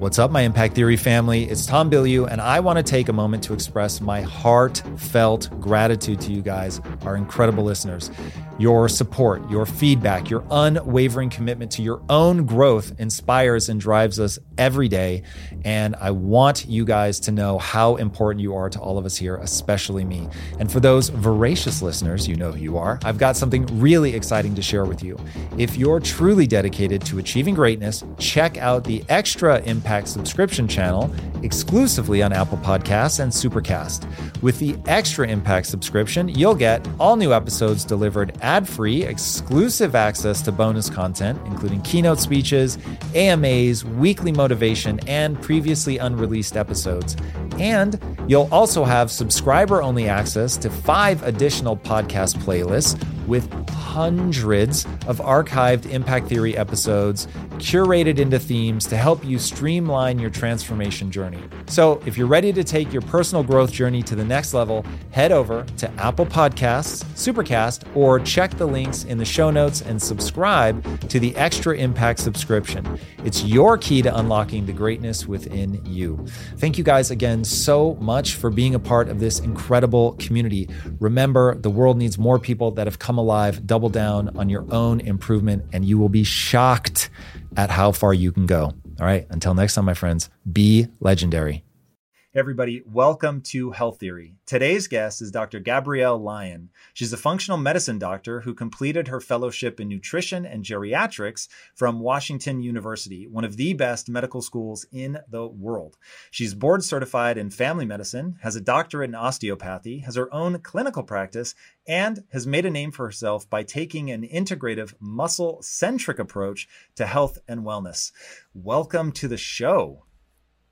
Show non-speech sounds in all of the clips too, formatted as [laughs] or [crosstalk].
What's up, my Impact Theory family? It's Tom Bilyeu, and I want to take a moment to express my heartfelt gratitude to you guys, our incredible listeners. Your support, your feedback, your unwavering commitment to your own growth inspires and drives us every day. And I want you guys to know how important you are to all of us here, especially me. And for those voracious listeners, you know who you are. I've got something really exciting to share with you. If you're truly dedicated to achieving greatness, check out the Extra Impact subscription channel exclusively on Apple Podcasts and Supercast. With the Extra Impact subscription, you'll get all new episodes delivered ad free, exclusive access to bonus content, including keynote speeches, AMAs, weekly motivation, and previously unreleased episodes. And you'll also have subscriber only access to five additional podcast playlists with hundreds of archived Impact Theory episodes curated into themes to help you streamline your transformation journey. So, if you're ready to take your personal growth journey to the next level, head over to Apple Podcasts, Supercast, or check the links in the show notes and subscribe to the Extra Impact subscription. It's your key to unlocking the greatness within you. Thank you guys again so much for being a part of this incredible community. Remember, the world needs more people that have come alive. Double down on your own improvement, and you will be shocked at how far you can go. All right. Until next time, my friends, be legendary. Everybody, welcome to Health Theory. Today's guest is Dr. Gabrielle Lyon. She's a functional medicine doctor who completed her fellowship in nutrition and geriatrics from Washington University, one of the best medical schools in the world. She's board certified in family medicine, has a doctorate in osteopathy, has her own clinical practice, and has made a name for herself by taking an integrative muscle centric approach to health and wellness. Welcome to the show.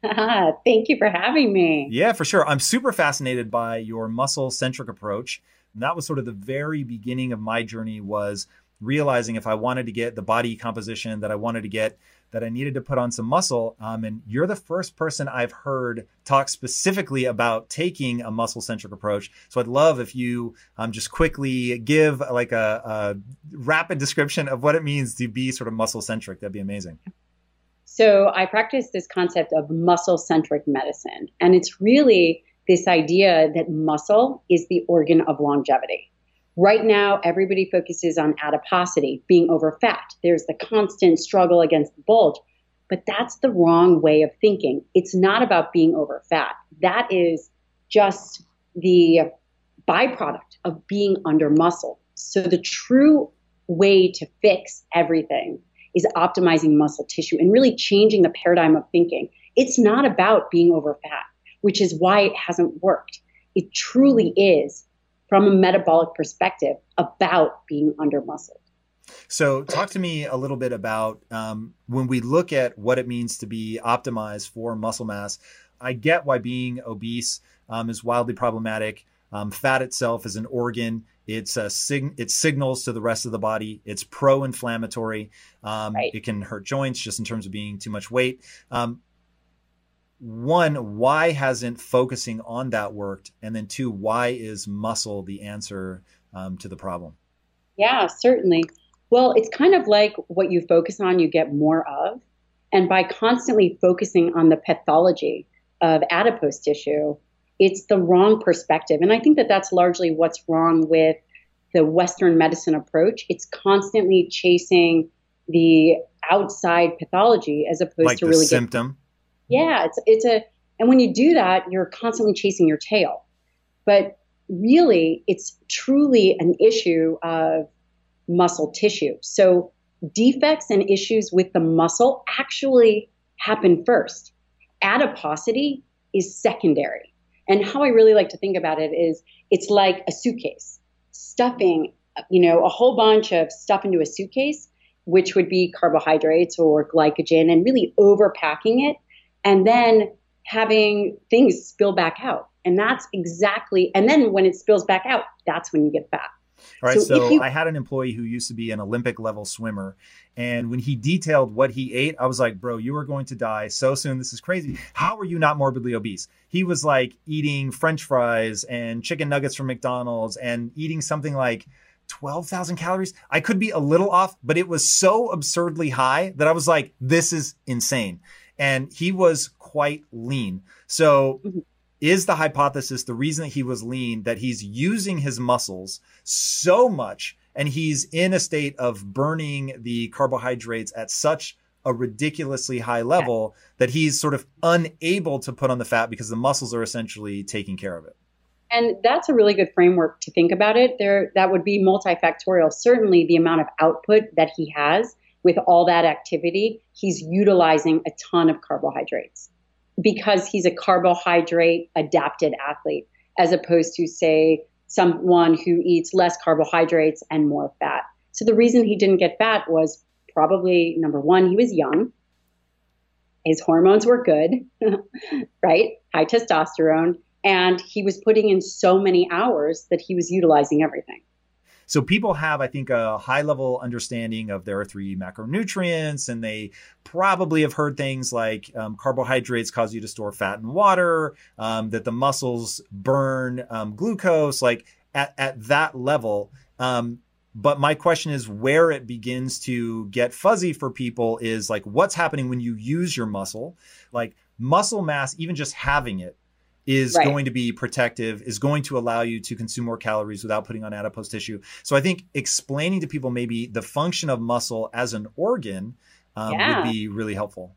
[laughs] Thank you for having me. Yeah, for sure. I'm super fascinated by your muscle centric approach. And that was sort of the very beginning of my journey was realizing if I wanted to get the body composition that I wanted to get, that I needed to put on some muscle. Um, and you're the first person I've heard talk specifically about taking a muscle centric approach. So I'd love if you um, just quickly give like a, a rapid description of what it means to be sort of muscle centric. That'd be amazing. So I practice this concept of muscle centric medicine. And it's really this idea that muscle is the organ of longevity. Right now, everybody focuses on adiposity, being over fat. There's the constant struggle against the bulge. But that's the wrong way of thinking. It's not about being over fat. That is just the byproduct of being under muscle. So the true way to fix everything is optimizing muscle tissue and really changing the paradigm of thinking. It's not about being over fat, which is why it hasn't worked. It truly is, from a metabolic perspective, about being under muscled. So, talk to me a little bit about um, when we look at what it means to be optimized for muscle mass. I get why being obese um, is wildly problematic. Um, fat itself is an organ. It's a sig- it signals to the rest of the body. It's pro-inflammatory. Um, right. It can hurt joints just in terms of being too much weight. Um, one, why hasn't focusing on that worked? And then two, why is muscle the answer um, to the problem? Yeah, certainly. Well, it's kind of like what you focus on, you get more of. And by constantly focusing on the pathology of adipose tissue, it's the wrong perspective. And I think that that's largely what's wrong with the Western medicine approach. It's constantly chasing the outside pathology as opposed like to really symptom. Yeah, it's it's a and when you do that, you're constantly chasing your tail. But really, it's truly an issue of muscle tissue. So defects and issues with the muscle actually happen first. Adiposity is secondary. And how I really like to think about it is it's like a suitcase, stuffing, you know, a whole bunch of stuff into a suitcase, which would be carbohydrates or glycogen, and really overpacking it, and then having things spill back out. And that's exactly, and then when it spills back out, that's when you get fat. All right. So, so you, I had an employee who used to be an Olympic level swimmer. And when he detailed what he ate, I was like, bro, you are going to die so soon. This is crazy. How are you not morbidly obese? He was like eating french fries and chicken nuggets from McDonald's and eating something like 12,000 calories. I could be a little off, but it was so absurdly high that I was like, this is insane. and he was quite lean. So, mm-hmm. Is the hypothesis the reason that he was lean that he's using his muscles so much and he's in a state of burning the carbohydrates at such a ridiculously high level yeah. that he's sort of unable to put on the fat because the muscles are essentially taking care of it. And that's a really good framework to think about it. There that would be multifactorial. Certainly the amount of output that he has with all that activity, he's utilizing a ton of carbohydrates because he's a carbohydrate adapted athlete as opposed to say someone who eats less carbohydrates and more fat. So the reason he didn't get fat was probably number one, he was young. His hormones were good, [laughs] right? High testosterone. And he was putting in so many hours that he was utilizing everything. So people have, I think, a high level understanding of there are three macronutrients, and they probably have heard things like um, carbohydrates cause you to store fat and water, um, that the muscles burn um, glucose, like at, at that level. Um, but my question is where it begins to get fuzzy for people is like what's happening when you use your muscle like muscle mass even just having it is right. going to be protective is going to allow you to consume more calories without putting on adipose tissue so i think explaining to people maybe the function of muscle as an organ um, yeah. would be really helpful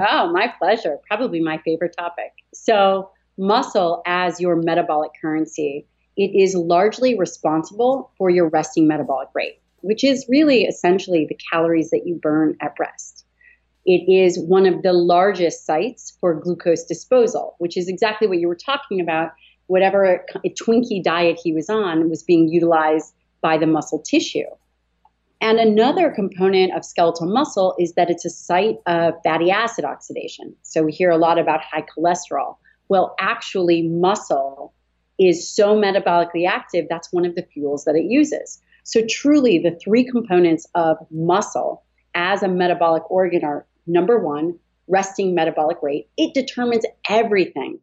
oh my pleasure probably my favorite topic so muscle as your metabolic currency it is largely responsible for your resting metabolic rate, which is really essentially the calories that you burn at rest. It is one of the largest sites for glucose disposal, which is exactly what you were talking about. Whatever Twinkie diet he was on was being utilized by the muscle tissue. And another component of skeletal muscle is that it's a site of fatty acid oxidation. So we hear a lot about high cholesterol. Well, actually, muscle is so metabolically active, that's one of the fuels that it uses. So, truly, the three components of muscle as a metabolic organ are number one, resting metabolic rate. It determines everything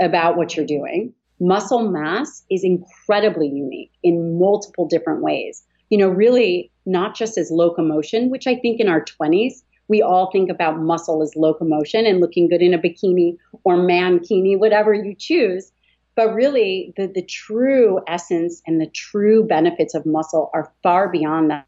about what you're doing. Muscle mass is incredibly unique in multiple different ways. You know, really not just as locomotion, which I think in our 20s, we all think about muscle as locomotion and looking good in a bikini or mankini, whatever you choose. But really, the, the true essence and the true benefits of muscle are far beyond that.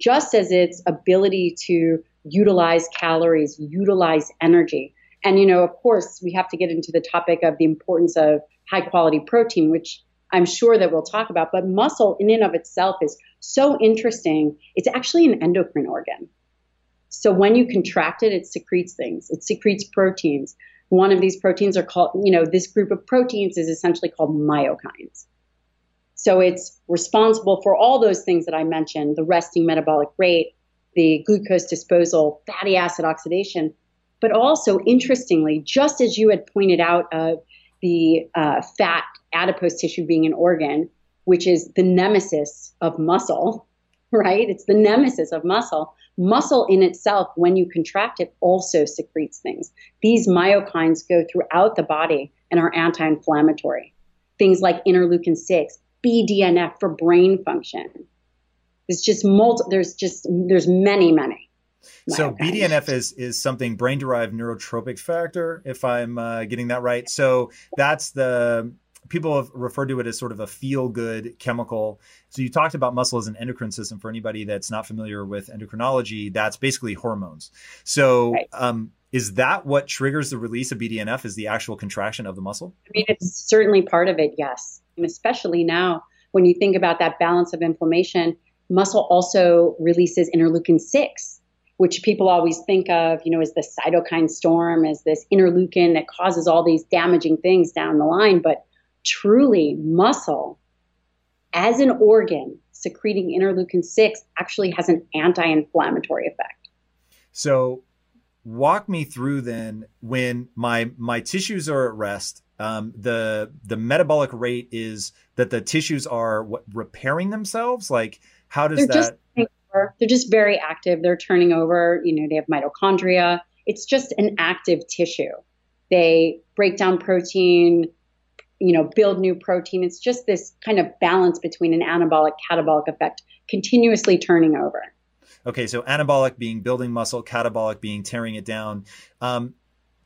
Just as its ability to utilize calories, utilize energy. And, you know, of course, we have to get into the topic of the importance of high quality protein, which I'm sure that we'll talk about. But muscle, in and of itself, is so interesting. It's actually an endocrine organ. So when you contract it, it secretes things, it secretes proteins. One of these proteins are called, you know, this group of proteins is essentially called myokines. So it's responsible for all those things that I mentioned the resting metabolic rate, the glucose disposal, fatty acid oxidation, but also interestingly, just as you had pointed out of the uh, fat adipose tissue being an organ, which is the nemesis of muscle, [laughs] right? It's the nemesis of muscle. Muscle in itself, when you contract it, also secretes things. These myokines go throughout the body and are anti inflammatory. Things like interleukin 6, BDNF for brain function. There's just multi, there's just, there's many, many. So BDNF is is something brain derived neurotropic factor, if I'm uh, getting that right. So that's the people have referred to it as sort of a feel good chemical. So you talked about muscle as an endocrine system. For anybody that's not familiar with endocrinology, that's basically hormones. So right. um, is that what triggers the release of BDNF? Is the actual contraction of the muscle? I mean, it's certainly part of it. Yes, and especially now when you think about that balance of inflammation, muscle also releases interleukin six which people always think of, you know, as the cytokine storm, as this interleukin that causes all these damaging things down the line. But truly muscle as an organ secreting interleukin 6 actually has an anti-inflammatory effect so walk me through then when my my tissues are at rest um, the the metabolic rate is that the tissues are what, repairing themselves like how does they're that just, they're just very active they're turning over you know they have mitochondria it's just an active tissue they break down protein you know, build new protein. It's just this kind of balance between an anabolic catabolic effect continuously turning over. Okay, so anabolic being building muscle, catabolic being tearing it down. Um,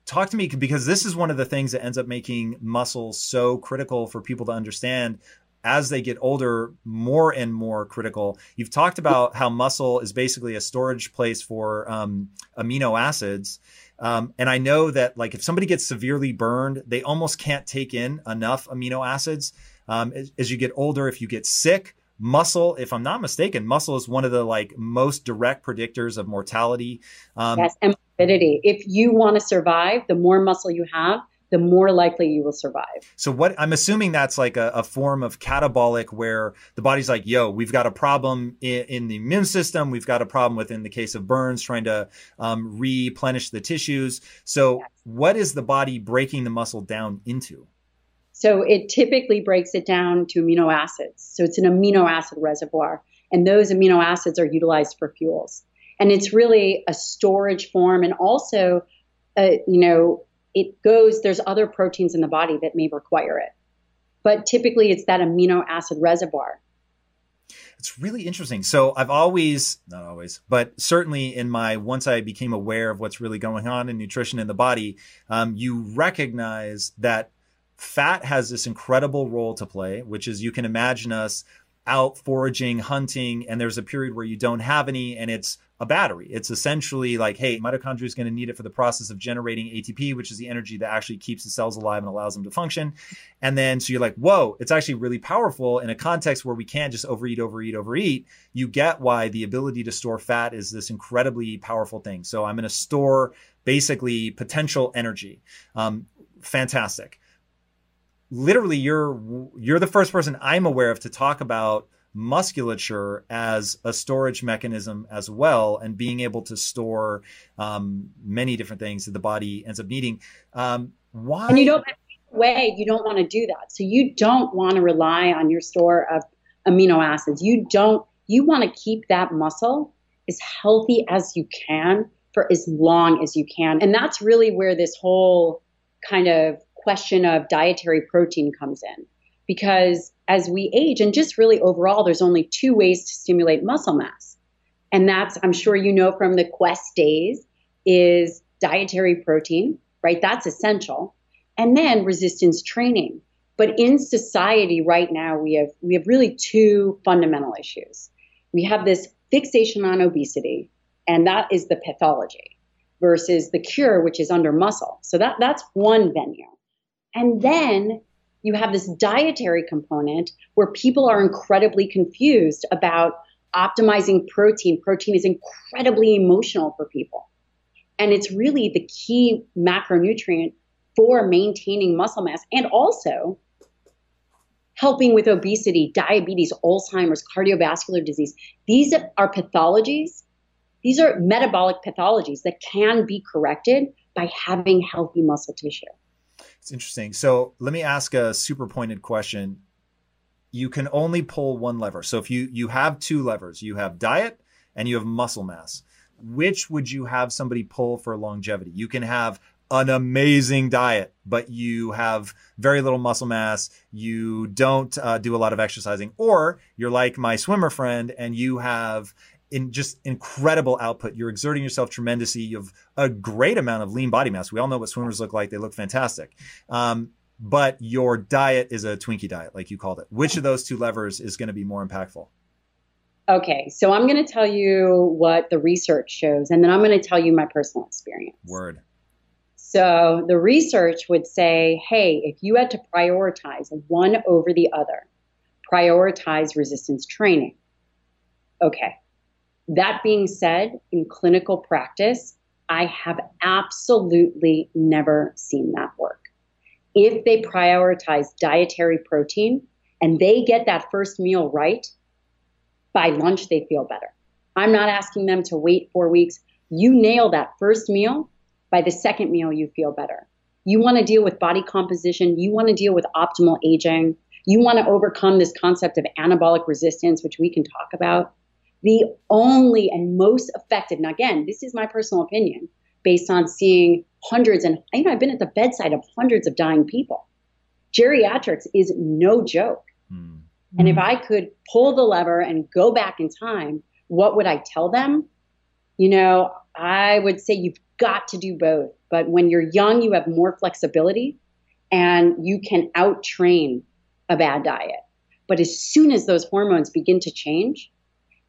talk to me because this is one of the things that ends up making muscle so critical for people to understand as they get older, more and more critical. You've talked about how muscle is basically a storage place for um, amino acids. Um, and I know that like if somebody gets severely burned, they almost can't take in enough amino acids. Um, as, as, you get older, if you get sick, muscle, if I'm not mistaken, muscle is one of the like most direct predictors of mortality. Um, yes, and morbidity. If you want to survive, the more muscle you have, the more likely you will survive. So what I'm assuming that's like a, a, form of catabolic where the body's like, yo, we've got a problem in, in the immune system. We've got a problem within the case of burns, trying to um, replenish the tissues. So yes. what is the body breaking the muscle down into? So it typically breaks it down to amino acids. So it's an amino acid reservoir. And those amino acids are utilized for fuels. And it's really a storage form and also, uh, you know, it goes, there's other proteins in the body that may require it. But typically it's that amino acid reservoir. It's really interesting. So I've always, not always, but certainly in my, once I became aware of what's really going on in nutrition in the body, um, you recognize that fat has this incredible role to play, which is you can imagine us out foraging, hunting, and there's a period where you don't have any, and it's a battery. It's essentially like, hey, mitochondria is going to need it for the process of generating ATP, which is the energy that actually keeps the cells alive and allows them to function. And then so you're like, whoa, it's actually really powerful in a context where we can't just overeat, overeat, overeat. You get why the ability to store fat is this incredibly powerful thing. So I'm going to store basically potential energy. Um, fantastic. Literally, you're you're the first person I'm aware of to talk about musculature as a storage mechanism as well, and being able to store um, many different things that the body ends up needing. Um, why? And you don't way you don't want to do that. So you don't want to rely on your store of amino acids. You don't. You want to keep that muscle as healthy as you can for as long as you can, and that's really where this whole kind of question of dietary protein comes in. Because as we age and just really overall there's only two ways to stimulate muscle mass. And that's i'm sure you know from the quest days is dietary protein right? That's essential. And then resistance training. But in society right now we have we have really two fundamental issues. We have this fixation on obesity and that is the pathology versus the cure which is under muscle. So that that's one venue and then you have this dietary component where people are incredibly confused about optimizing protein. Protein is incredibly emotional for people. And it's really the key macronutrient for maintaining muscle mass and also helping with obesity, diabetes, Alzheimer's, cardiovascular disease. These are pathologies. These are metabolic pathologies that can be corrected by having healthy muscle tissue. It's interesting. So let me ask a super pointed question. You can only pull one lever. So if you you have two levers, you have diet and you have muscle mass. Which would you have somebody pull for longevity? You can have an amazing diet, but you have very little muscle mass. You don't uh, do a lot of exercising, or you're like my swimmer friend and you have in just incredible output. You're exerting yourself tremendously. You have a great amount of lean body mass. We all know what swimmers look like. They look fantastic. Um, but your diet is a Twinkie diet, like you called it. Which of those two levers is going to be more impactful? Okay, so I'm going to tell you what the research shows, and then I'm going to tell you my personal experience. Word. So the research would say, hey, if you had to prioritize one over the other, prioritize resistance training. Okay, that being said, in clinical practice, I have absolutely never seen that work. If they prioritize dietary protein and they get that first meal right, by lunch they feel better. I'm not asking them to wait four weeks. You nail that first meal, by the second meal, you feel better. You want to deal with body composition, you want to deal with optimal aging, you want to overcome this concept of anabolic resistance, which we can talk about the only and most effective, and again, this is my personal opinion based on seeing hundreds and you know, I've been at the bedside of hundreds of dying people. Geriatrics is no joke. Mm. And if I could pull the lever and go back in time, what would I tell them? You know, I would say you've got to do both. But when you're young, you have more flexibility and you can out train a bad diet. But as soon as those hormones begin to change,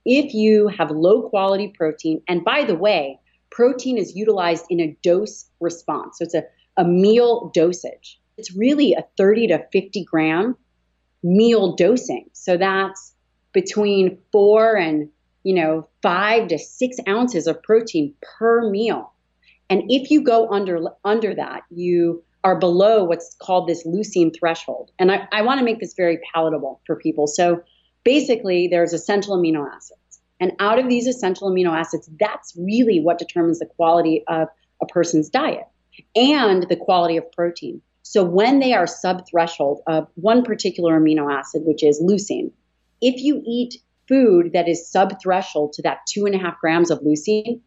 if you have low quality protein, and by the way, protein is utilized in a dose response. So it's a, a meal dosage. It's really a 30 to 50 gram meal dosing. So that's between four and, you know, five to six ounces of protein per meal. And if you go under under that, you are below what's called this leucine threshold. And I, I want to make this very palatable for people. So basically, there's essential amino acids. And out of these essential amino acids, that's really what determines the quality of a person's diet and the quality of protein. So when they are sub threshold of one particular amino acid, which is leucine, if you eat food that is sub threshold to that two and a half grams of leucine,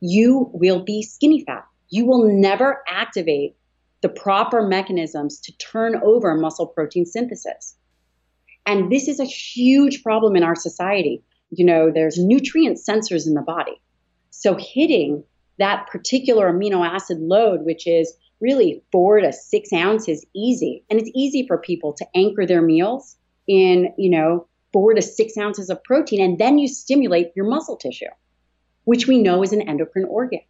you will be skinny fat. You will never activate the proper mechanisms to turn over muscle protein synthesis. And this is a huge problem in our society. You know, there's nutrient sensors in the body. So hitting that particular amino acid load, which is really four to six ounces easy. And it's easy for people to anchor their meals in, you know, four to six ounces of protein. And then you stimulate your muscle tissue, which we know is an endocrine organ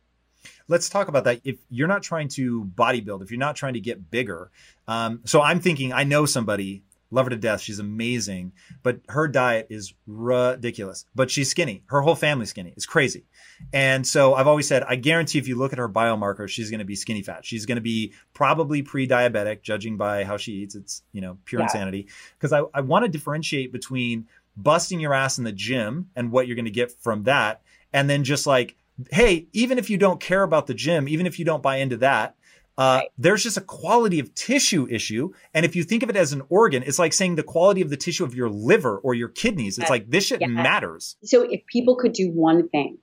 let's talk about that. If you're not trying to bodybuild, if you're not trying to get bigger, um, so I'm thinking I know somebody, love her to death. She's amazing, but her diet is ridiculous. But she's skinny. Her whole family's skinny. It's crazy. And so I've always said, I guarantee if you look at her biomarker, she's going to be skinny fat. She's going to be probably pre-diabetic, judging by how she eats. It's you know pure yeah. insanity. Because I, I want to differentiate between busting your ass in the gym and what you're going to get from that, and then just like hey, even if you don't care about the gym, even if you don't buy into that, uh, right. there's just a quality of tissue issue. And if you think of it as an organ, it's like saying the quality of the tissue of your liver or your kidneys. It's like this shit yeah. matters. So if people could do one thing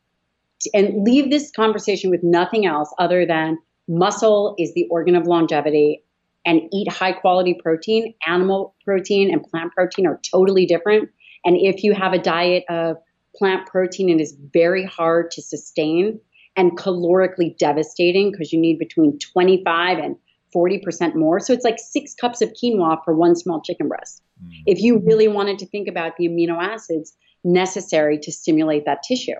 and leave this conversation with nothing else other than muscle is the organ of longevity and eat high quality protein, animal protein and plant protein are totally different. And if you have a diet of plant protein it is very hard to sustain and calorically devastating because you need between 25 and 40% more. So it's like six cups of quinoa for one small chicken breast. Mm. If you really wanted to think about the amino acids necessary to stimulate that tissue.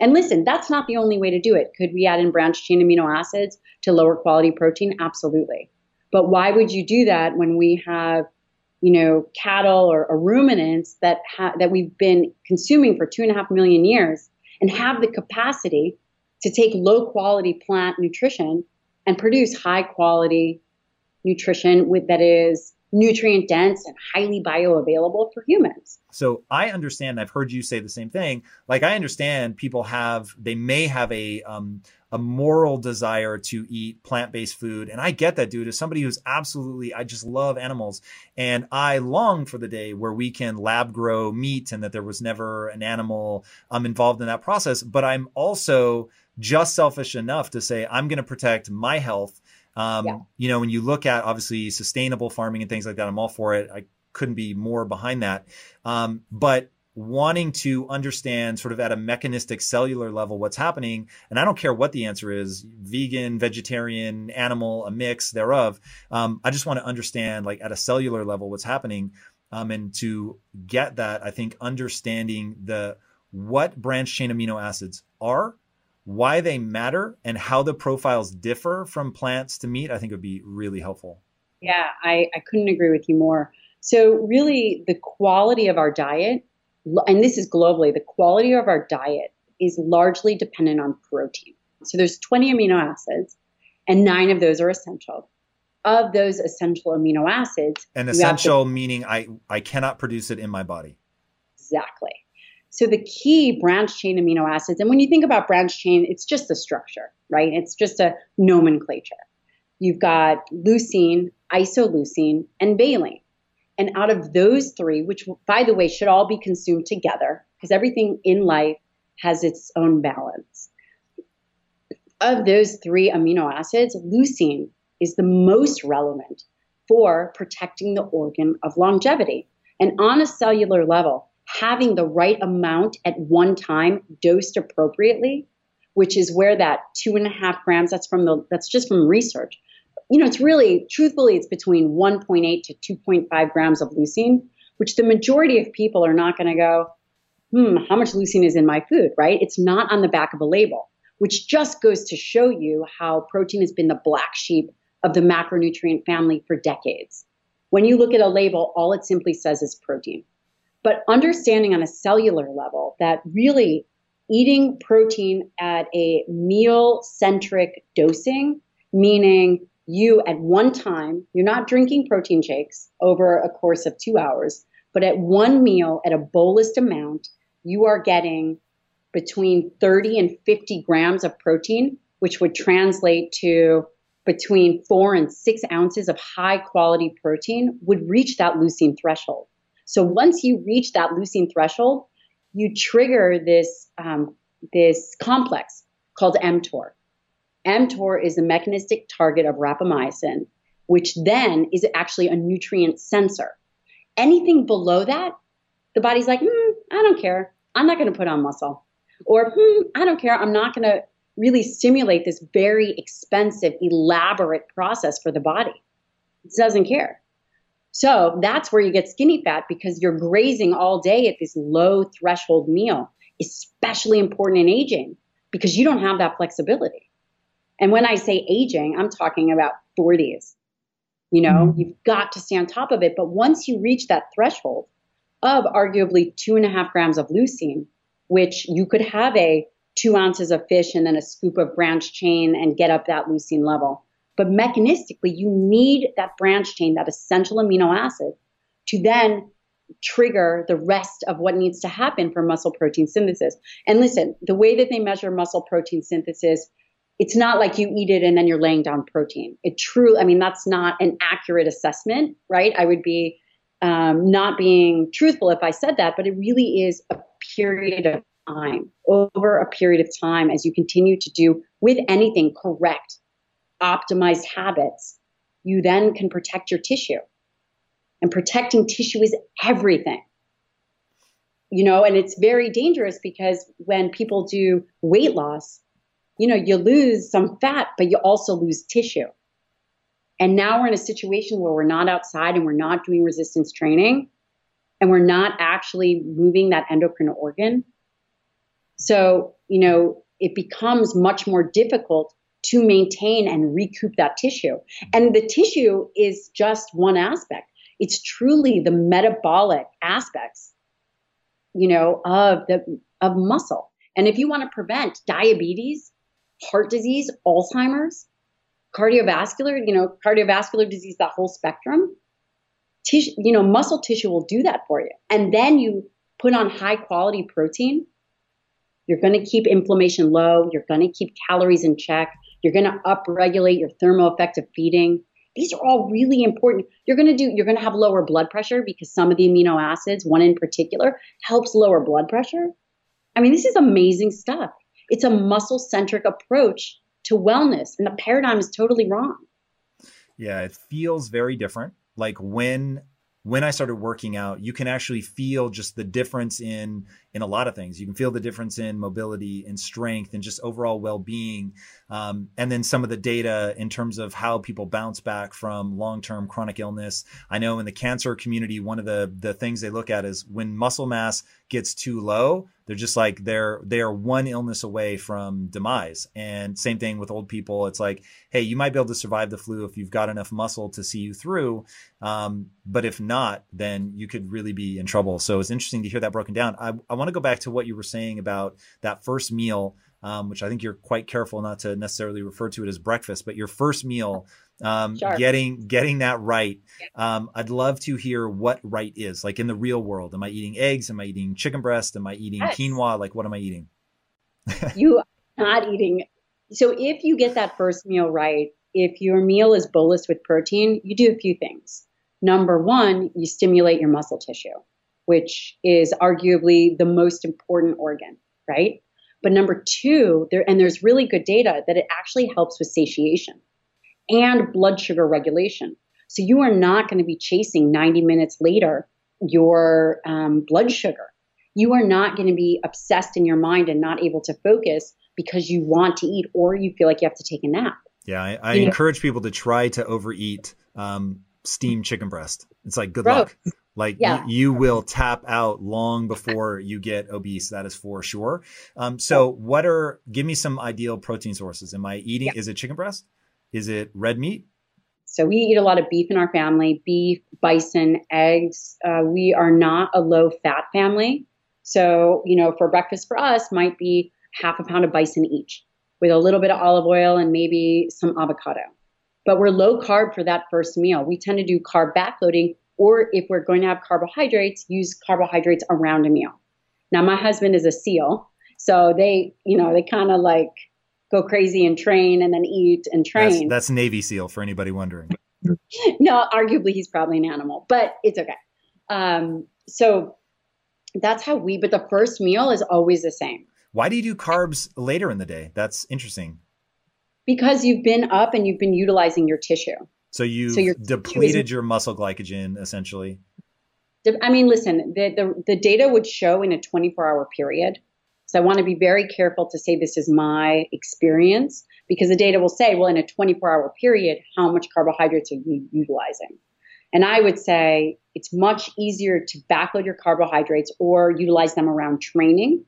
And listen, that's not the only way to do it. Could we add in branched chain amino acids to lower quality protein? Absolutely. But why would you do that when we have you know, cattle or, or ruminants that ha- that we've been consuming for two and a half million years, and have the capacity to take low quality plant nutrition and produce high quality nutrition with that is nutrient dense and highly bioavailable for humans. So I understand. I've heard you say the same thing. Like I understand people have, they may have a um, a moral desire to eat plant based food, and I get that, dude. As somebody who's absolutely, I just love animals, and I long for the day where we can lab grow meat, and that there was never an animal um, involved in that process. But I'm also just selfish enough to say I'm going to protect my health um, yeah. You know, when you look at obviously sustainable farming and things like that, I'm all for it. I couldn't be more behind that. Um, but wanting to understand sort of at a mechanistic cellular level what's happening and i don't care what the answer is vegan vegetarian animal a mix thereof um, i just want to understand like at a cellular level what's happening um, and to get that i think understanding the what branch chain amino acids are why they matter and how the profiles differ from plants to meat, I think would be really helpful. Yeah, I, I couldn't agree with you more. So, really, the quality of our diet, and this is globally, the quality of our diet is largely dependent on protein. So, there's 20 amino acids, and nine of those are essential. Of those essential amino acids, and essential meaning I, I cannot produce it in my body. Exactly. So the key branch chain amino acids, and when you think about branch chain, it's just a structure, right? It's just a nomenclature. You've got leucine, isoleucine, and valine. And out of those three, which by the way should all be consumed together, because everything in life has its own balance. Of those three amino acids, leucine is the most relevant for protecting the organ of longevity. And on a cellular level, having the right amount at one time dosed appropriately, which is where that two and a half grams, that's from the, that's just from research. You know, it's really, truthfully, it's between 1.8 to 2.5 grams of leucine, which the majority of people are not going to go, hmm, how much leucine is in my food, right? It's not on the back of a label, which just goes to show you how protein has been the black sheep of the macronutrient family for decades. When you look at a label, all it simply says is protein. But understanding on a cellular level that really eating protein at a meal centric dosing, meaning you at one time, you're not drinking protein shakes over a course of two hours, but at one meal at a bolus amount, you are getting between 30 and 50 grams of protein, which would translate to between four and six ounces of high quality protein would reach that leucine threshold. So once you reach that leucine threshold, you trigger this um, this complex called mTOR. mTOR is the mechanistic target of rapamycin, which then is actually a nutrient sensor. Anything below that, the body's like, mm, I don't care. I'm not going to put on muscle. Or, hmm, I don't care. I'm not going to really stimulate this very expensive, elaborate process for the body. It doesn't care. So that's where you get skinny fat because you're grazing all day at this low threshold meal, especially important in aging because you don't have that flexibility. And when I say aging, I'm talking about 40s. You know, mm-hmm. you've got to stay on top of it. But once you reach that threshold of arguably two and a half grams of leucine, which you could have a two ounces of fish and then a scoop of branch chain and get up that leucine level. But mechanistically, you need that branch chain, that essential amino acid, to then trigger the rest of what needs to happen for muscle protein synthesis. And listen, the way that they measure muscle protein synthesis, it's not like you eat it and then you're laying down protein. It truly, I mean, that's not an accurate assessment, right? I would be um, not being truthful if I said that, but it really is a period of time, over a period of time, as you continue to do with anything correct, optimized habits, you then can protect your tissue. And protecting tissue is everything. You know, and it's very dangerous because when people do weight loss, you know, you lose some fat, but you also lose tissue. And now we're in a situation where we're not outside and we're not doing resistance training and we're not actually moving that endocrine organ. So, you know, it becomes much more difficult to maintain and recoup that tissue. And the tissue is just one aspect. It's truly the metabolic aspects, you know, of the of muscle. And if you want to prevent diabetes, heart disease, Alzheimer's, cardiovascular, you know, cardiovascular disease, that whole spectrum, tissue, you know, muscle tissue will do that for you. And then you put on high quality protein you're going to keep inflammation low. You're going to keep calories in check. You're going to upregulate your thermal effect feeding. These are all really important. You're going to do, you're going to have lower blood pressure because some of the amino acids, one in particular, helps lower blood pressure. I mean, this is amazing stuff. It's a muscle centric approach to wellness, and the paradigm is totally wrong. Yeah, it feels very different. Like when when I started working out, you can actually feel just the difference in in a lot of things. You can feel the difference in mobility and strength and just overall well being. Um, and then some of the data in terms of how people bounce back from long term chronic illness. I know in the cancer community, one of the the things they look at is when muscle mass gets too low, they're just like they're they are one illness away from demise. And same thing with old people. It's like, hey, you might be able to survive the flu if you've got enough muscle to see you through. Um, but if not, then you could really be in trouble. So it's interesting to hear that broken down. I, I want to go back to what you were saying about that first meal, um, which I think you're quite careful not to necessarily refer to it as breakfast, but your first meal, um, sure. getting getting that right. Um, I'd love to hear what right is, like in the real world. Am I eating eggs? Am I eating chicken breast? Am I eating yes. quinoa? Like, what am I eating? [laughs] you are not eating. So if you get that first meal right, if your meal is bolus with protein, you do a few things. Number one, you stimulate your muscle tissue which is arguably the most important organ, right? But number two, there and there's really good data that it actually helps with satiation and blood sugar regulation. So you are not going to be chasing 90 minutes later your um, blood sugar. you are not going to be obsessed in your mind and not able to focus because you want to eat or you feel like you have to take a nap. Yeah, I, I encourage know? people to try to overeat um, steamed chicken breast. It's like good Gross. luck. Like yeah. you, you, will tap out long before you get obese. That is for sure. Um, so what are, give me some ideal protein sources. Am I eating, yeah. is it chicken breast? Is it red meat? So we eat a lot of beef in our family, beef, bison, eggs. Uh, we are not a low fat family. So, you know, for breakfast for us might be half a pound of bison each with a little bit of olive oil and maybe some avocado. But we're low carb for that first meal. We tend to do carb backloading, or if we're going to have carbohydrates, use carbohydrates around a meal. Now, my husband is a SEAL, so they, you know, they kind of like go crazy and train and then eat and train. That's, that's Navy SEAL for anybody wondering. [laughs] no, arguably he's probably an animal, but it's okay. Um, so that's how we, but the first meal is always the same. Why do you do carbs later in the day? That's interesting. Because you've been up and you've been utilizing your tissue. So you so depleted your muscle glycogen essentially. I mean, listen, the, the, the data would show in a 24 hour period. So I want to be very careful to say this is my experience because the data will say, well, in a 24 hour period, how much carbohydrates are you utilizing? And I would say it's much easier to backload your carbohydrates or utilize them around training,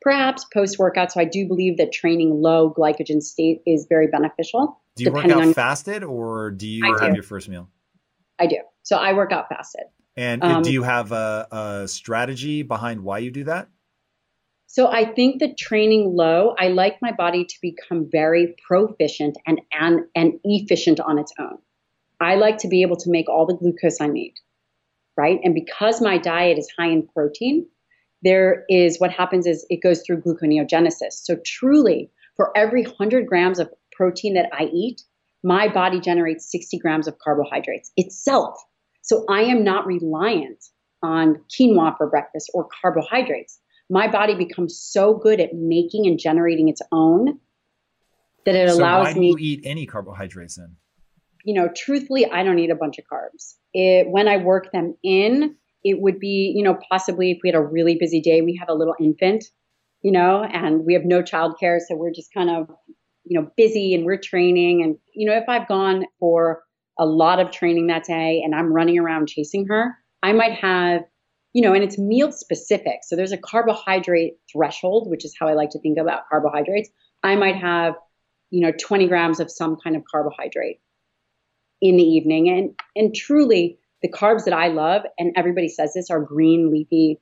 perhaps post workout. So I do believe that training low glycogen state is very beneficial. Do you work out on- fasted or do you I have do. your first meal? I do. So I work out fasted. And um, do you have a, a strategy behind why you do that? So I think that training low, I like my body to become very proficient and, and, and efficient on its own. I like to be able to make all the glucose I need, right? And because my diet is high in protein, there is what happens is it goes through gluconeogenesis. So truly, for every 100 grams of protein that I eat, my body generates 60 grams of carbohydrates itself. So I am not reliant on quinoa for breakfast or carbohydrates. My body becomes so good at making and generating its own that it so allows why do me. You eat any carbohydrates then? you know, truthfully, I don't eat a bunch of carbs. It, when I work them in, it would be, you know, possibly if we had a really busy day, we have a little infant, you know, and we have no childcare. So we're just kind of, you know, busy and we're training. And, you know, if I've gone for a lot of training that day and I'm running around chasing her, I might have, you know, and it's meal specific. So there's a carbohydrate threshold, which is how I like to think about carbohydrates. I might have, you know, 20 grams of some kind of carbohydrate in the evening. And and truly, the carbs that I love, and everybody says this, are green leafy,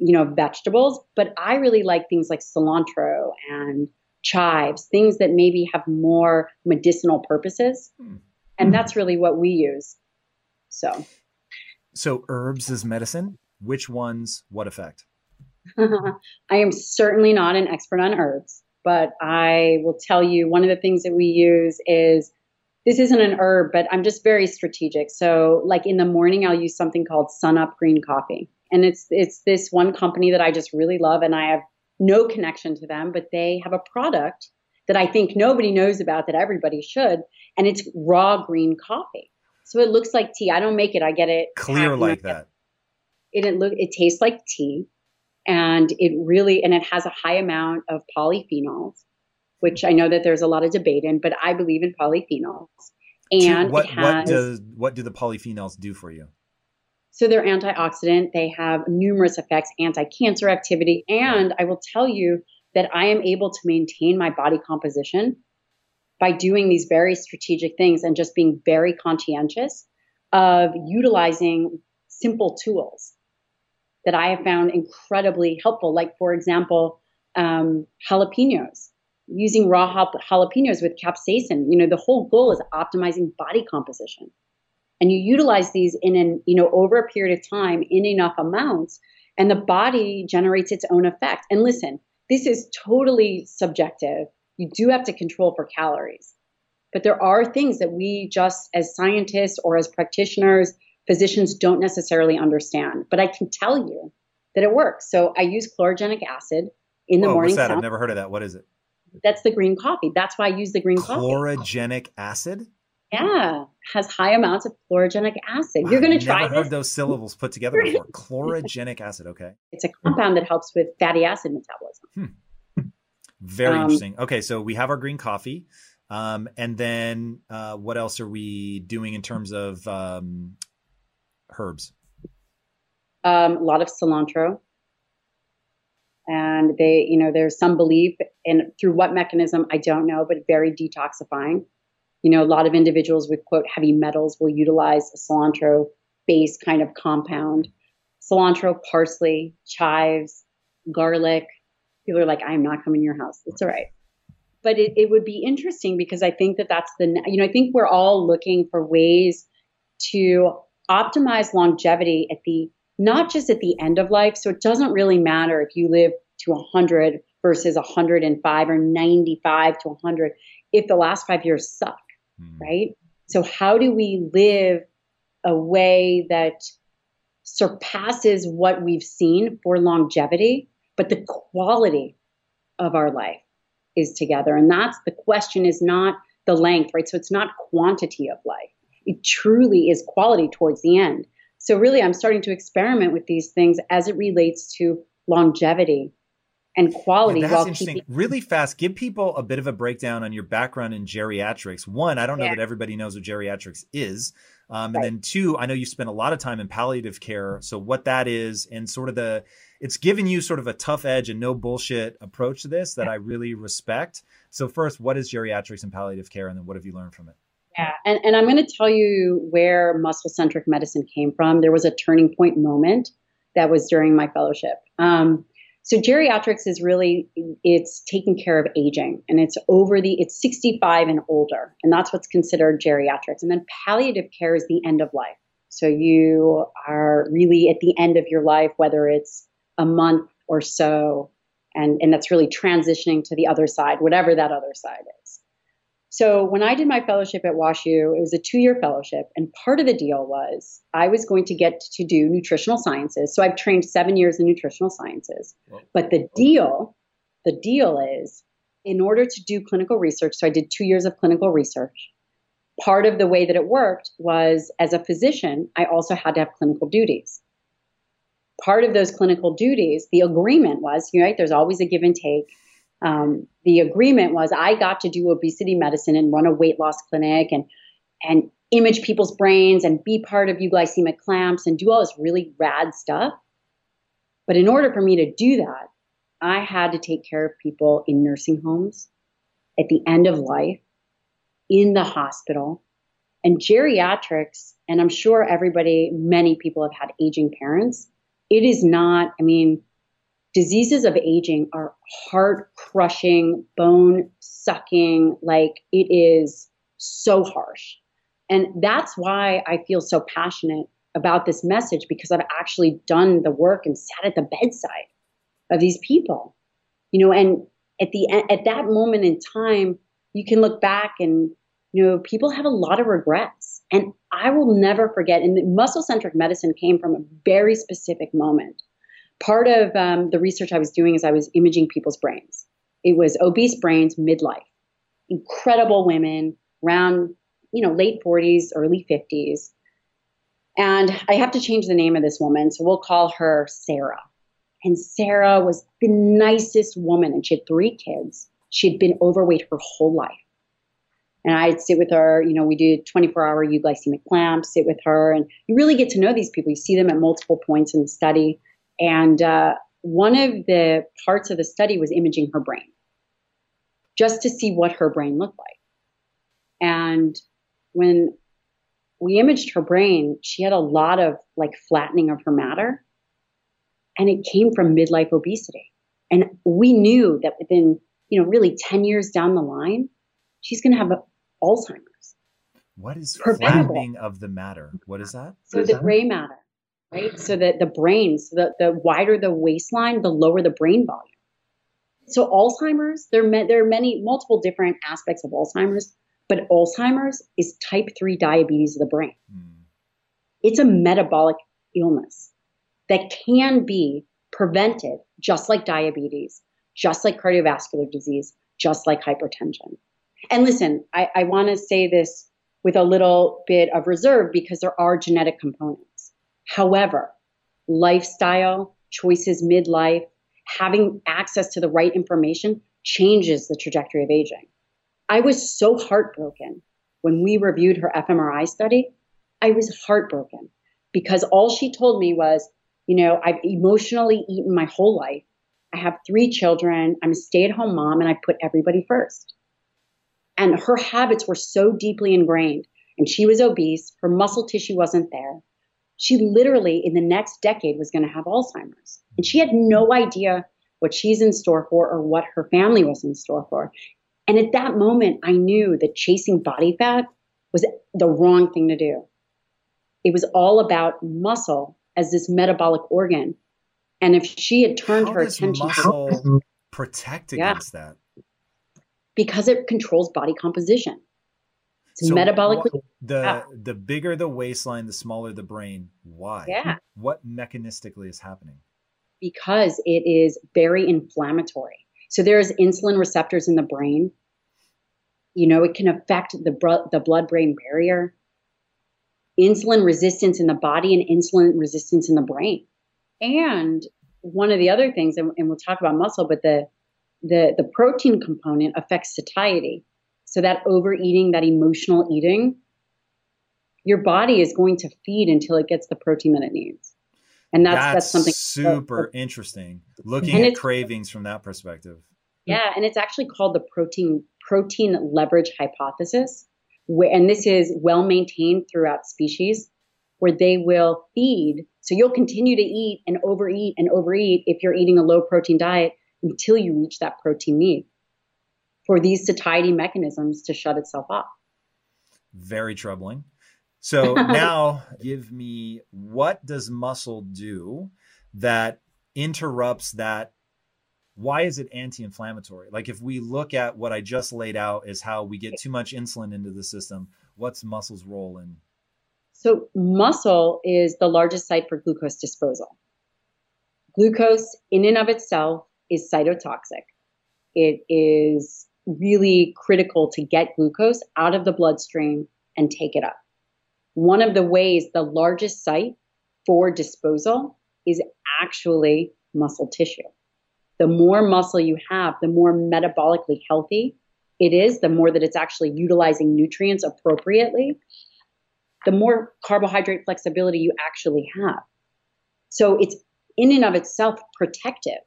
you know, vegetables. But I really like things like cilantro and chives, things that maybe have more medicinal purposes. Mm. And that's really what we use. So, so herbs is medicine. Which ones? What effect? [laughs] I am certainly not an expert on herbs, but I will tell you one of the things that we use is this isn't an herb, but I'm just very strategic. So like in the morning, I'll use something called Sun Up Green Coffee. And it's it's this one company that I just really love and I have no connection to them, but they have a product that I think nobody knows about that everybody should, and it's raw green coffee. So it looks like tea. I don't make it. I get it clear like that. It, it look it tastes like tea and it really and it has a high amount of polyphenols which I know that there's a lot of debate in, but I believe in polyphenols. And what, has, what does what do the polyphenols do for you? So they're antioxidant. They have numerous effects, anti-cancer activity, and I will tell you that I am able to maintain my body composition by doing these very strategic things and just being very conscientious of utilizing simple tools that I have found incredibly helpful. Like, for example, um, jalapenos using raw jalapenos with capsaicin. You know, the whole goal is optimizing body composition. And you utilize these in an, you know, over a period of time in enough amounts, and the body generates its own effect. And listen, this is totally subjective. You do have to control for calories. But there are things that we just as scientists or as practitioners, physicians don't necessarily understand. But I can tell you that it works. So I use chlorogenic acid in the Whoa, morning. What's that? I've never heard of that. What is it? That's the green coffee. That's why I use the green Chlorogenic coffee. Chlorogenic acid? Yeah, has high amounts of chlorogenic acid. Wow, You're going to try never heard those syllables put together before. chlorogenic acid. Okay. It's a compound that helps with fatty acid metabolism. Hmm. Very um, interesting. Okay, so we have our green coffee. Um, and then uh, what else are we doing in terms of um, herbs? Um, a lot of cilantro. And they, you know, there's some belief, in through what mechanism, I don't know, but very detoxifying. You know, a lot of individuals with quote heavy metals will utilize a cilantro based kind of compound. Cilantro, parsley, chives, garlic. People are like, I'm not coming to your house. It's all right but it, it would be interesting because I think that that's the, you know, I think we're all looking for ways to optimize longevity at the, not just at the end of life. So it doesn't really matter if you live to 100 versus 105 or 95 to 100 if the last five years suck, mm. right? So how do we live a way that surpasses what we've seen for longevity, but the quality of our life? is together. And that's the question is not the length, right? So it's not quantity of life. It truly is quality towards the end. So really I'm starting to experiment with these things as it relates to longevity and quality. Yeah, that's interesting. Keeping- really fast, give people a bit of a breakdown on your background in geriatrics. One, I don't know yeah. that everybody knows what geriatrics is. Um, and right. then two, I know you spent a lot of time in palliative care. So what that is and sort of the, it's given you sort of a tough edge and no bullshit approach to this that yeah. I really respect. So first, what is geriatrics and palliative care? And then what have you learned from it? Yeah, and, and I'm going to tell you where muscle centric medicine came from. There was a turning point moment that was during my fellowship. Um, so geriatrics is really it's taking care of aging and it's over the it's 65 and older and that's what's considered geriatrics. And then palliative care is the end of life. So you are really at the end of your life whether it's a month or so and and that's really transitioning to the other side, whatever that other side is. So when I did my fellowship at WashU, it was a two-year fellowship, and part of the deal was I was going to get to do nutritional sciences. So I've trained seven years in nutritional sciences. But the deal, the deal is, in order to do clinical research, so I did two years of clinical research. Part of the way that it worked was, as a physician, I also had to have clinical duties. Part of those clinical duties, the agreement was, right? There's always a give and take um, the agreement was I got to do obesity medicine and run a weight loss clinic and and image people's brains and be part of euglycemic clamps and do all this really rad stuff. But in order for me to do that, I had to take care of people in nursing homes, at the end of life, in the hospital, and geriatrics. And I'm sure everybody, many people have had aging parents. It is not, I mean, diseases of aging are heart crushing, bone sucking. Like it is so harsh. And that's why I feel so passionate about this message because I've actually done the work and sat at the bedside of these people. You know, and at the at that moment in time, you can look back and you know, people have a lot of regrets. And I will never forget, and muscle centric medicine came from a very specific moment part of um, the research I was doing is I was imaging people's brains. It was obese brains midlife, incredible women around you know late 40s, early 50s. And I have to change the name of this woman, so we'll call her Sarah. And Sarah was the nicest woman, and she had three kids. She had been overweight her whole life. And I'd sit with her, you know, we do 24 hour euglycemic clamps, sit with her, and you really get to know these people. You see them at multiple points in the study. And uh, one of the parts of the study was imaging her brain, just to see what her brain looked like. And when we imaged her brain, she had a lot of like flattening of her matter. And it came from midlife obesity. And we knew that within, you know, really 10 years down the line, she's going to have Alzheimer's. What is flattening of the matter? What is that? So the gray matter right? So that the brains, the, the wider the waistline, the lower the brain volume. So Alzheimer's, there, there are many, multiple different aspects of Alzheimer's, but Alzheimer's is type 3 diabetes of the brain. Mm. It's a metabolic illness that can be prevented just like diabetes, just like cardiovascular disease, just like hypertension. And listen, I, I want to say this with a little bit of reserve because there are genetic components. However, lifestyle, choices midlife, having access to the right information changes the trajectory of aging. I was so heartbroken when we reviewed her fMRI study. I was heartbroken because all she told me was, you know, I've emotionally eaten my whole life. I have three children. I'm a stay at home mom and I put everybody first. And her habits were so deeply ingrained and she was obese. Her muscle tissue wasn't there. She literally in the next decade was going to have Alzheimer's and she had no idea what she's in store for or what her family was in store for. And at that moment, I knew that chasing body fat was the wrong thing to do. It was all about muscle as this metabolic organ. And if she had turned How her does attention muscle [laughs] to protect Yeah. against that. because it controls body composition. It's So metabolically the yeah. the bigger the waistline, the smaller the brain. Why? Yeah. What mechanistically is happening? because it is very inflammatory. So there's insulin receptors in the brain. You know, it can affect the bro- the blood brain barrier. Insulin resistance in the body and insulin resistance in the brain. And one of the other things, and, and we'll talk about muscle, but the the the protein component affects satiety. So that overeating, that emotional eating, your body is going to feed until it gets the protein that it needs. And that's that's, something super interesting. Looking at cravings from that perspective. Yeah, and it's actually called the protein protein leverage hypothesis, and this is well maintained throughout species, where they will feed. So you'll continue to eat and overeat and overeat if you're eating a low protein diet until you reach that protein need for these satiety mechanisms to shut itself off. Very troubling. So [laughs] now give me what does muscle do that interrupts that why is it anti-inflammatory? Like if we look at what I just laid out is how we get too much insulin into the system, what's muscle's role in So muscle is the largest site for glucose disposal. Glucose in and of itself is cytotoxic. It is really critical to get glucose out of the bloodstream and take it up. One of the ways the largest site for disposal is actually muscle tissue. The more muscle you have, the more metabolically healthy it is, the more that it's actually utilizing nutrients appropriately the more carbohydrate flexibility you actually have. So it's in and of itself protective.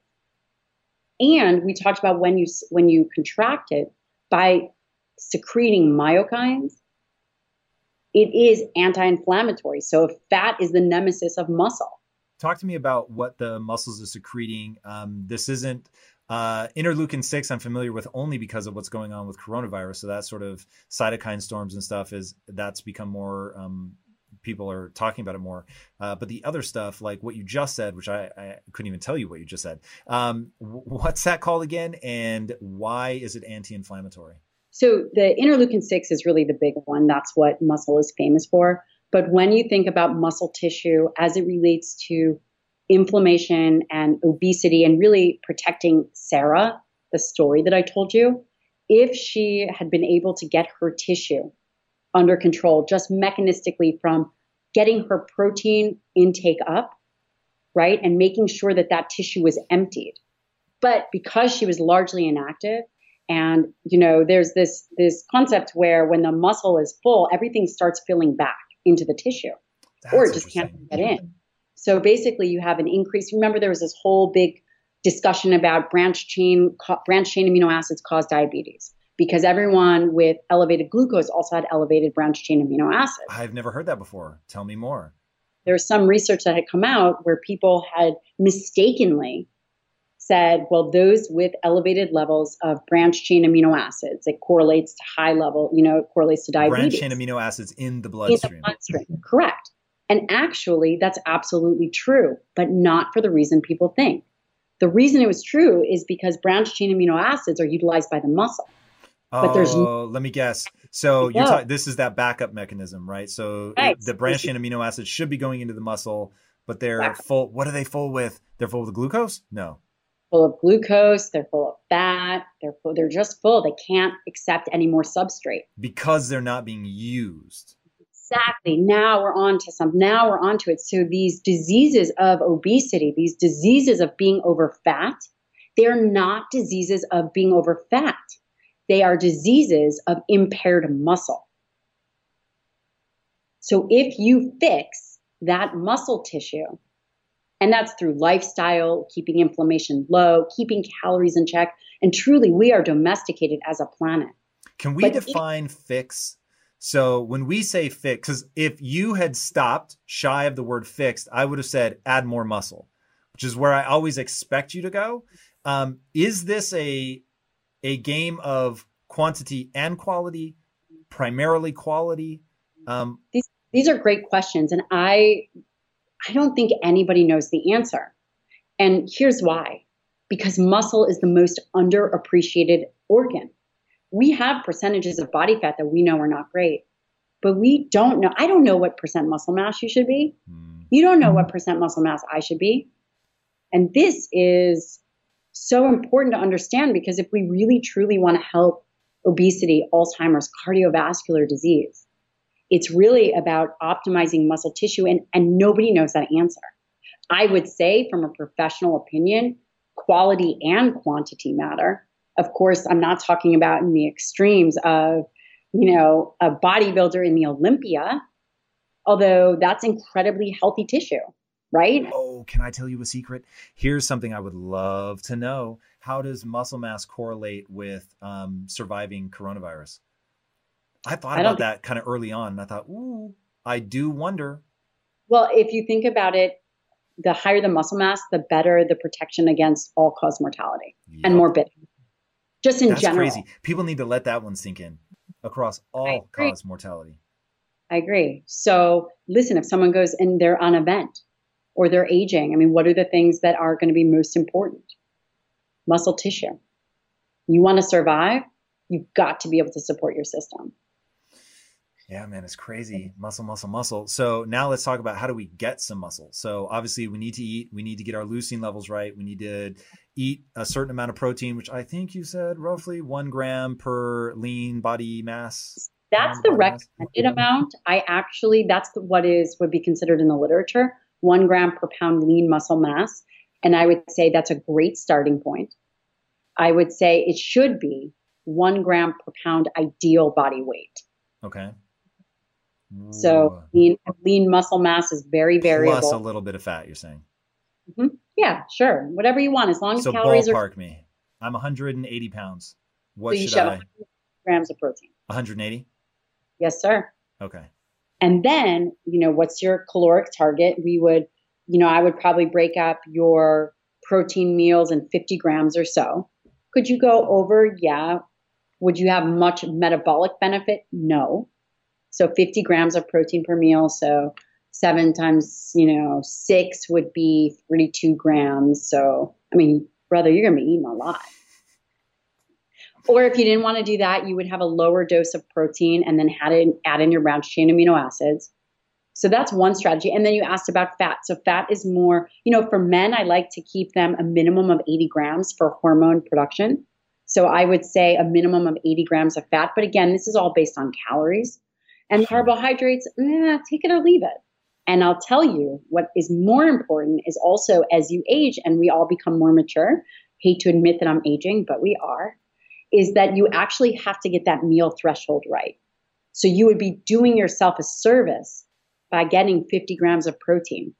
And we talked about when you when you contract it by secreting myokines, it is anti-inflammatory. So fat is the nemesis of muscle. talk to me about what the muscles are secreting. Um, this isn't uh, interleukin six. I'm familiar with only because of what's going on with coronavirus. So that sort of cytokine storms and stuff is that's become more. Um, people are talking about it more. Uh, but the other stuff, like what you just said, which I, I couldn't even tell you what you just said. Um, what's that called again, and why is it anti-inflammatory? So the interleukin 6 is really the big one. That's what muscle is famous for. But when you think about muscle tissue as it relates to inflammation and obesity and really protecting Sarah, the story that I told you, if she had been able to get her tissue under control just mechanistically from getting her protein intake up, right, and making sure that that tissue was emptied. But because she was largely inactive, and you know, there's this this concept where when the muscle is full, everything starts filling back into the tissue, or it just can't get in. So basically, you have an increase. Remember, there was this whole big discussion about branch chain branch chain amino acids cause diabetes because everyone with elevated glucose also had elevated branched chain amino acids. I've never heard that before. Tell me more. There was some research that had come out where people had mistakenly said, well, those with elevated levels of branched chain amino acids, it correlates to high level, you know, it correlates to diabetes. Branched chain amino acids in the bloodstream. in the bloodstream. bloodstream. Correct. And actually, that's absolutely true, but not for the reason people think. The reason it was true is because branched chain amino acids are utilized by the muscle. But there's- oh, let me guess. So you're talking. This is that backup mechanism, right? So Right. the branch chain amino acids should be going into the muscle, but they're Exactly. full. What are they full with? They're full with glucose? No. full of glucose, they're full of fat, they're full, they're just full. They can't accept any more substrate because they're not being used. Exactly. Now we're on to some. Now we're on to it. So these diseases of obesity, these diseases of being over fat, they're not diseases of being over fat. They are diseases of impaired muscle. So if you fix that muscle tissue, and that's through lifestyle, keeping inflammation low, keeping calories in check, and truly we are domesticated as a planet. Can we but define it, fix? So when we say fix, because if you had stopped shy of the word fixed, I would have said add more muscle, which is where I always expect you to go. Um, is this a a game of quantity and quality, primarily quality? Um, these these are great questions, and I I don't think anybody knows the answer. And here's why: because muscle is the most underappreciated organ. We have percentages of body fat that we know are not great, but we don't know. I don't know what percent muscle mass you should be. Mm. You don't know what percent muscle mass I should be. And this is so important to understand because if we really truly want to help obesity, Alzheimer's, cardiovascular disease, it's really about optimizing muscle tissue, and, and nobody knows that answer. I would say, from a professional opinion, quality and quantity matter. Of course, I'm not talking about in the extremes of, you know, a bodybuilder in the Olympia, although that's incredibly healthy tissue right? Oh, can I tell you a secret? Here's something I would love to know. How does muscle mass correlate with um, surviving coronavirus? I thought I about that kind of early on, and I thought, ooh, I do wonder. Well, if you think about it, the higher the muscle mass, the better the protection against all cause mortality yep. and morbidity. Just in That's general. crazy. People need to let that one sink in across all cause mortality. I agree. So listen, if someone goes and they're on a vent or they're aging. I mean, what are the things that are going to be most important? Muscle tissue. You want to survive, you've got to be able to support your system. Yeah, man, it's crazy. Muscle, muscle, muscle. So now let's talk about how do we get some muscle. So obviously we need to eat. We need to get our leucine levels right. We need to eat a certain amount of protein, which I think you said roughly one gram per lean body mass. That's the recommended mass. amount. I actually, that's what is would be considered in the literature one gram per pound lean muscle mass. And I would say that's a great starting point. I would say it should be one gram per pound ideal body weight. Okay. So lean, lean muscle mass is very variable. Plus a little bit of fat, you're saying? Mm-hmm. Yeah, sure. Whatever you want, as long as so calories ballpark are. ballpark me. I'm 180 pounds. What so should I? Grams of protein. 180. Yes, sir. Okay. And then, you know, what's your caloric target? We would, you know, I would probably break up your protein meals in 50 grams or so. Could you go over? Yeah. Would you have much metabolic benefit? No. So 50 grams of protein per meal. So seven times, you know, six would be 32 grams. So, I mean, brother, you're going to be eating a lot. Or if you didn't want to do that, you would have a lower dose of protein and then add in, add in your branched chain amino acids. So that's one strategy. And then you asked about fat. So fat is more, you know, for men, I like to keep them a minimum of 80 grams for hormone production. So I would say a minimum of 80 grams of fat. But again, this is all based on calories. And carbohydrates, eh, take it or leave it. And I'll tell you what is more important is also as you age and we all become more mature. Hate to admit that I'm aging, but we are is that you actually have to get that meal threshold right. So you would be doing yourself a service by getting 50 grams of protein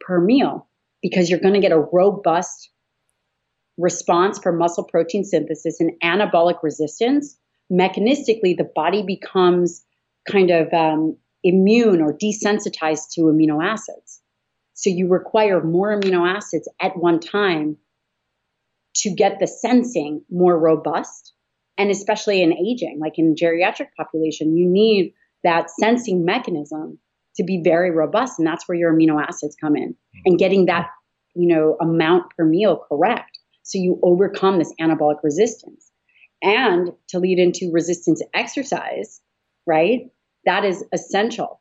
per meal because you're going to get a robust response for muscle protein synthesis and anabolic resistance. Mechanistically, the body becomes kind of um, immune or desensitized to amino acids. So you require more amino acids at one time to get the sensing more robust. And especially in aging, like in geriatric population, you need that sensing mechanism to be very robust. And that's where your amino acids come in and getting that, you know, amount per meal correct. So you overcome this anabolic resistance. And to lead into resistance exercise, right? That is essential.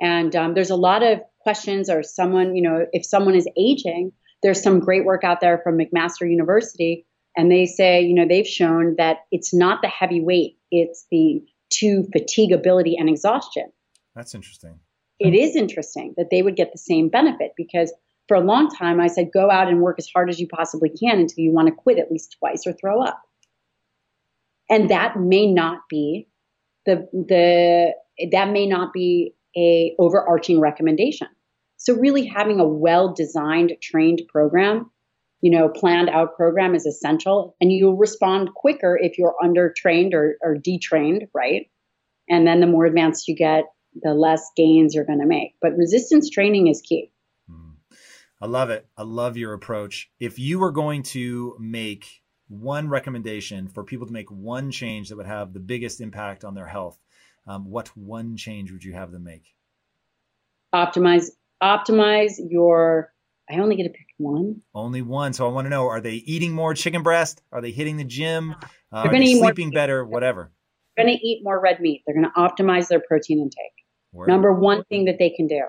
And um, there's a lot of questions or someone, you know, if someone is aging, there's some great work out there from McMaster University, and they say, you know, they've shown that it's not the heavy weight, it's the to fatigability and exhaustion. That's interesting. It is interesting that they would get the same benefit because for a long time I said, go out and work as hard as you possibly can until you want to quit at least twice or throw up. And that may not be the the that may not be a overarching recommendation. So really having a well-designed, trained program, you know, planned out program is essential. And you'll respond quicker if you're undertrained or, or detrained, right? And then the more advanced you get, the less gains you're going to make. But resistance training is key. Hmm. I love it. I love your approach. If you were going to make one recommendation for people to make one change that would have the biggest impact on their health, um, what one change would you have them make? Optimize optimize your I only get to pick one. Only one. So I want to know: Are they eating more chicken breast? Are they hitting the gym? Uh, are they sleeping better? Whatever. They're going to eat more red meat. They're going to optimize their protein intake. Word. Number one thing that they can do.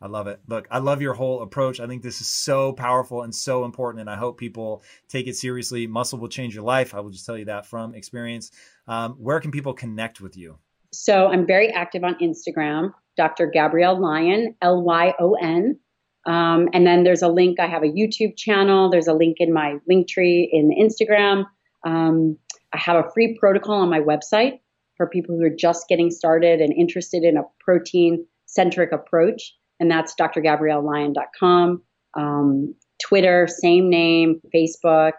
I love it. Look, I love your whole approach. I think this is so powerful and so important, and I hope people take it seriously. Muscle will change your life. I will just tell you that from experience. Um, where can people connect with you? So I'm very active on Instagram. Dr. Gabrielle Lyon, L Y O N. Um, and then there's a link. I have a YouTube channel. There's a link in my link tree in Instagram. Um, I have a free protocol on my website for people who are just getting started and interested in a protein centric approach. And that's drgabriellelyon.com. Um, Twitter, same name, Facebook.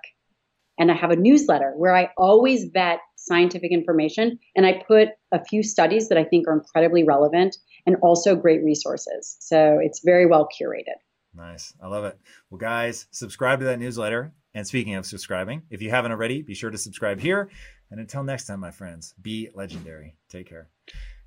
And I have a newsletter where I always vet scientific information and I put a few studies that I think are incredibly relevant and also great resources. So it's very well curated. Nice. I love it. Well, guys, subscribe to that newsletter. And speaking of subscribing, if you haven't already, be sure to subscribe here. And until next time, my friends, be legendary. Take care.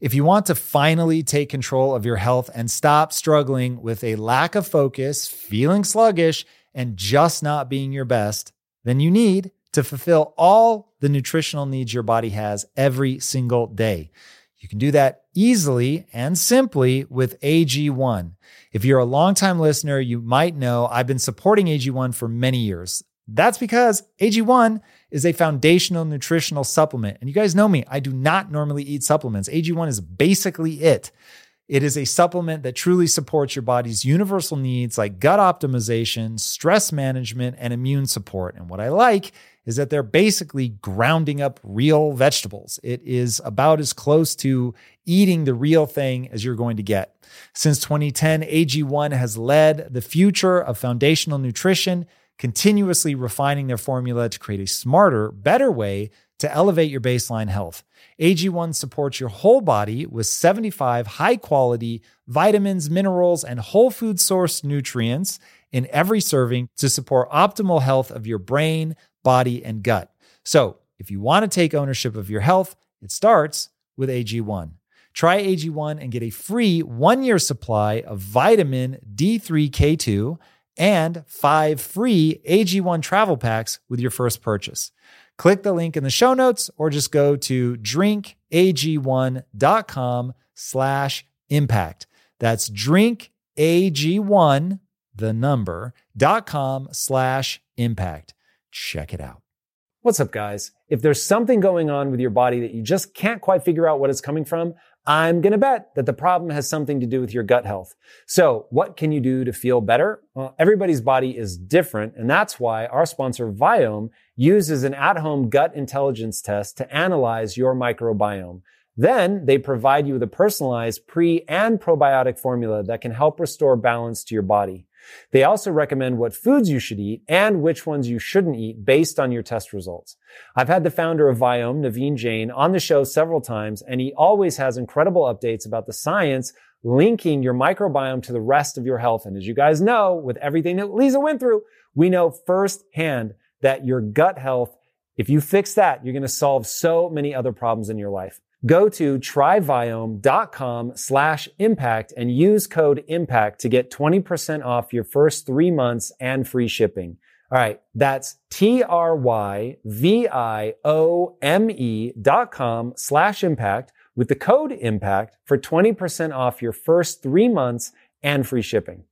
If you want to finally take control of your health and stop struggling with a lack of focus, feeling sluggish, and just not being your best, then you need to fulfill all the nutritional needs your body has every single day. You can do that easily and simply with AG1. If you're a longtime listener, you might know I've been supporting AG1 for many years. That's because AG1 is a foundational nutritional supplement. And you guys know me, I do not normally eat supplements. AG1 is basically it. It is a supplement that truly supports your body's universal needs like gut optimization, stress management, and immune support. And what I like is that they're basically grounding up real vegetables. It is about as close to eating the real thing as you're going to get. Since 2010, AG1 has led the future of foundational nutrition continuously refining their formula to create a smarter, better way to elevate your baseline health. AG1 supports your whole body with 75 high quality vitamins, minerals, and whole food source nutrients in every serving to support optimal health of your brain, body, and gut. So, if you want to take ownership of your health, it starts with AG1. Try AG1 and get a free one year supply of vitamin D3K2 and five free AG1 travel packs with your first purchase. Click the link in the show notes or just go to drinkag1.com slash impact. That's drinkag1, the number, dot com slash impact. Check it out. What's up, guys? If there's something going on with your body that you just can't quite figure out what it's coming from, I'm going to bet that the problem has something to do with your gut health. So what can you do to feel better? Well, everybody's body is different. And that's why our sponsor Viome uses an at-home gut intelligence test to analyze your microbiome. Then they provide you with a personalized pre and probiotic formula that can help restore balance to your body. They also recommend what foods you should eat and which ones you shouldn't eat based on your test results. I've had the founder of Viome, Naveen Jain, on the show several times, and he always has incredible updates about the science linking your microbiome to the rest of your health. And as you guys know, with everything that Lisa went through, we know firsthand that your gut health, if you fix that, you're going to solve so many other problems in your life. Go to tryviome.com slash impact and use code impact to get 20% off your first three months and free shipping. All right. That's T-R-Y-V-I-O-M-E dot com slash impact with the code impact for 20% off your first three months and free shipping.